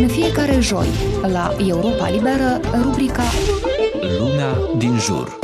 În fiecare joi, la Europa Liberă, rubrica Lumea din jur.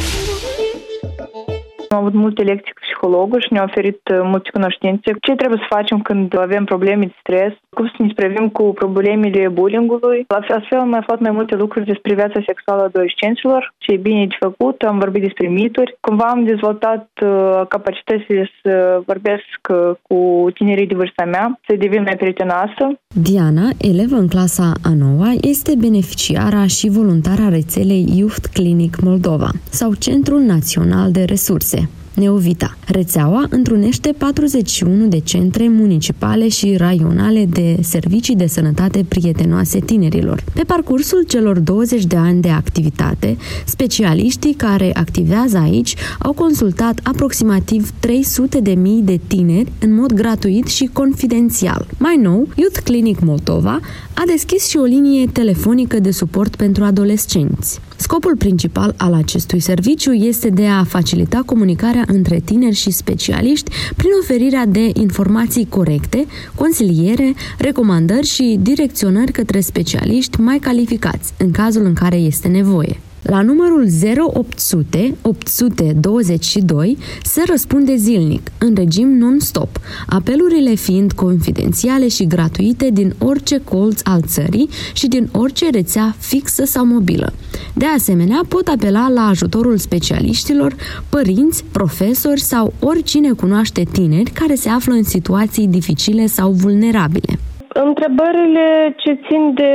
Am avut multe lecții cu psihologul și ne-a oferit uh, multe cunoștințe. Ce trebuie să facem când avem probleme de stres, cum să ne spravim cu problemele bullyingului. La fel, astfel am aflat mai multe lucruri despre viața sexuală a adolescenților, ce e bine de făcut, am vorbit despre mituri. Cumva am dezvoltat uh, capacitățile să vorbesc uh, cu tinerii de vârsta mea, să devin mai prietenoasă. Diana, elevă în clasa a noua, este beneficiara și voluntară a rețelei Youth Clinic Moldova sau Centrul Național de Resurse. Neovita. Rețeaua întrunește 41 de centre municipale și raionale de servicii de sănătate prietenoase tinerilor. Pe parcursul celor 20 de ani de activitate, specialiștii care activează aici au consultat aproximativ 300 de mii de tineri în mod gratuit și confidențial. Mai nou, Youth Clinic Moldova a deschis și o linie telefonică de suport pentru adolescenți. Scopul principal al acestui serviciu este de a facilita comunicarea între tineri și specialiști prin oferirea de informații corecte, consiliere, recomandări și direcționări către specialiști mai calificați, în cazul în care este nevoie. La numărul 0800 822 se răspunde zilnic, în regim non-stop, apelurile fiind confidențiale și gratuite din orice colț al țării și din orice rețea fixă sau mobilă. De asemenea, pot apela la ajutorul specialiștilor, părinți, profesori sau oricine cunoaște tineri care se află în situații dificile sau vulnerabile. Întrebările ce țin de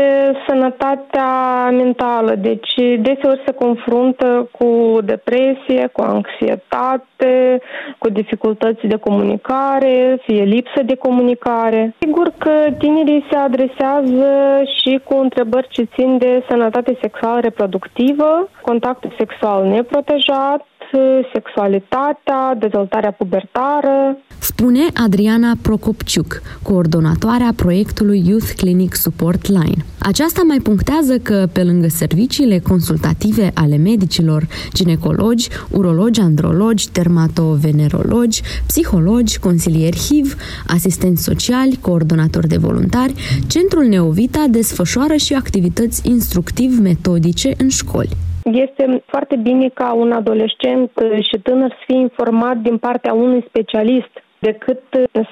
sănătatea mentală, deci deseori se confruntă cu depresie, cu anxietate, cu dificultăți de comunicare, fie lipsă de comunicare. Sigur că tinerii se adresează și cu întrebări ce țin de sănătate sexuală reproductivă, contactul sexual neprotejat, sexualitatea, dezvoltarea pubertară. Spune Adriana Procopciuc, coordonatoarea proiectului Youth Clinic Support Line. Aceasta mai punctează că, pe lângă serviciile consultative ale medicilor, ginecologi, urologi, andrologi, dermatovenerologi, psihologi, consilieri HIV, asistenți sociali, coordonatori de voluntari, Centrul Neovita desfășoară și activități instructiv-metodice în școli. Este foarte bine ca un adolescent și tânăr să fie informat din partea unui specialist decât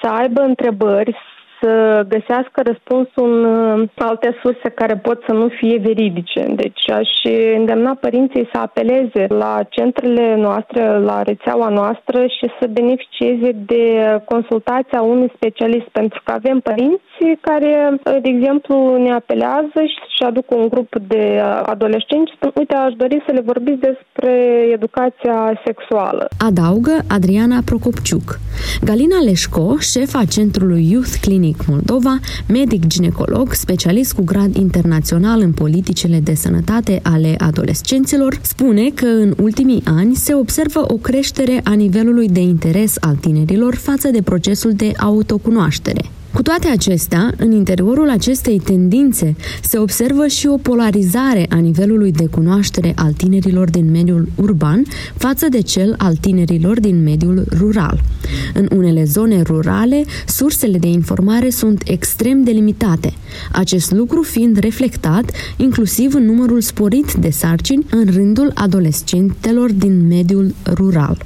să aibă întrebări, să găsească răspunsul în uh, alte surse care pot să nu fie veridice. Deci aș îndemna părinții să apeleze la centrele noastre, la rețeaua noastră și să beneficieze de consultația unui specialist, pentru că avem părinți care, uh, de exemplu, ne apelează și aduc un grup de adolescenți și spun, uite, aș dori să le vorbiți despre educația sexuală. Adaugă Adriana Procopciuc. Galina Leșco, șefa Centrului Youth Clinic Clinic Moldova, medic ginecolog, specialist cu grad internațional în politicile de sănătate ale adolescenților, spune că în ultimii ani se observă o creștere a nivelului de interes al tinerilor față de procesul de autocunoaștere. Cu toate acestea, în interiorul acestei tendințe se observă și o polarizare a nivelului de cunoaștere al tinerilor din mediul urban față de cel al tinerilor din mediul rural. În unele zone rurale, sursele de informare sunt extrem de limitate, acest lucru fiind reflectat inclusiv în numărul sporit de sarcini în rândul adolescentelor din mediul rural.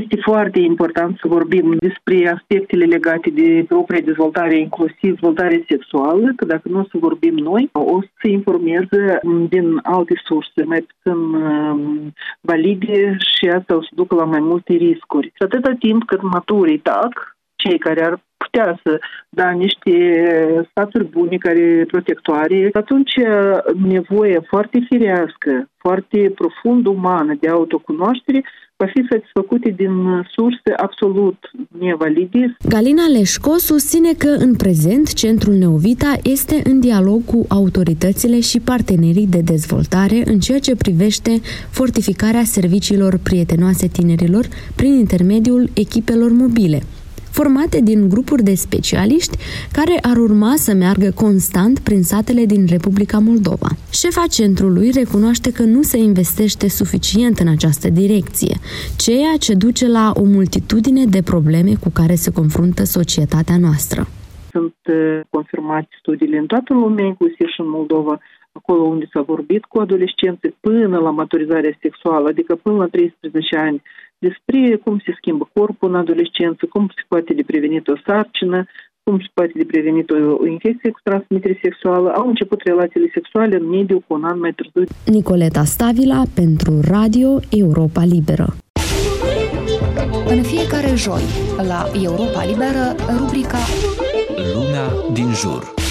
Este foarte important să vorbim despre aspectele legate de propria dezvoltare, inclusiv dezvoltare sexuală, că dacă nu o să vorbim noi, o să se informeze din alte surse, mai puțin um, valide și asta o să ducă la mai multe riscuri. Și atâta timp cât maturii tac, cei care ar putea să da niște sfaturi bune, care protectoare, atunci nevoie foarte firească, foarte profund umană de autocunoaștere va fi satisfăcute din surse absolut nevalide. Galina Leșco susține că în prezent Centrul Neovita este în dialog cu autoritățile și partenerii de dezvoltare în ceea ce privește fortificarea serviciilor prietenoase tinerilor prin intermediul echipelor mobile formate din grupuri de specialiști care ar urma să meargă constant prin satele din Republica Moldova. Șefa centrului recunoaște că nu se investește suficient în această direcție, ceea ce duce la o multitudine de probleme cu care se confruntă societatea noastră. Sunt confirmate studiile în toată lumea, inclusiv și în Moldova, acolo unde s-a vorbit cu adolescenții până la maturizarea sexuală, adică până la 13 ani, despre cum se schimbă corpul în adolescență, cum se poate de prevenit o sarcină, cum se poate de prevenit o infecție cu transmitere sexuală, au început relațiile sexuale în mediu cu un an mai târziu. Nicoleta Stavila pentru Radio Europa Liberă. În fiecare joi, la Europa Liberă, rubrica Lumea din jur.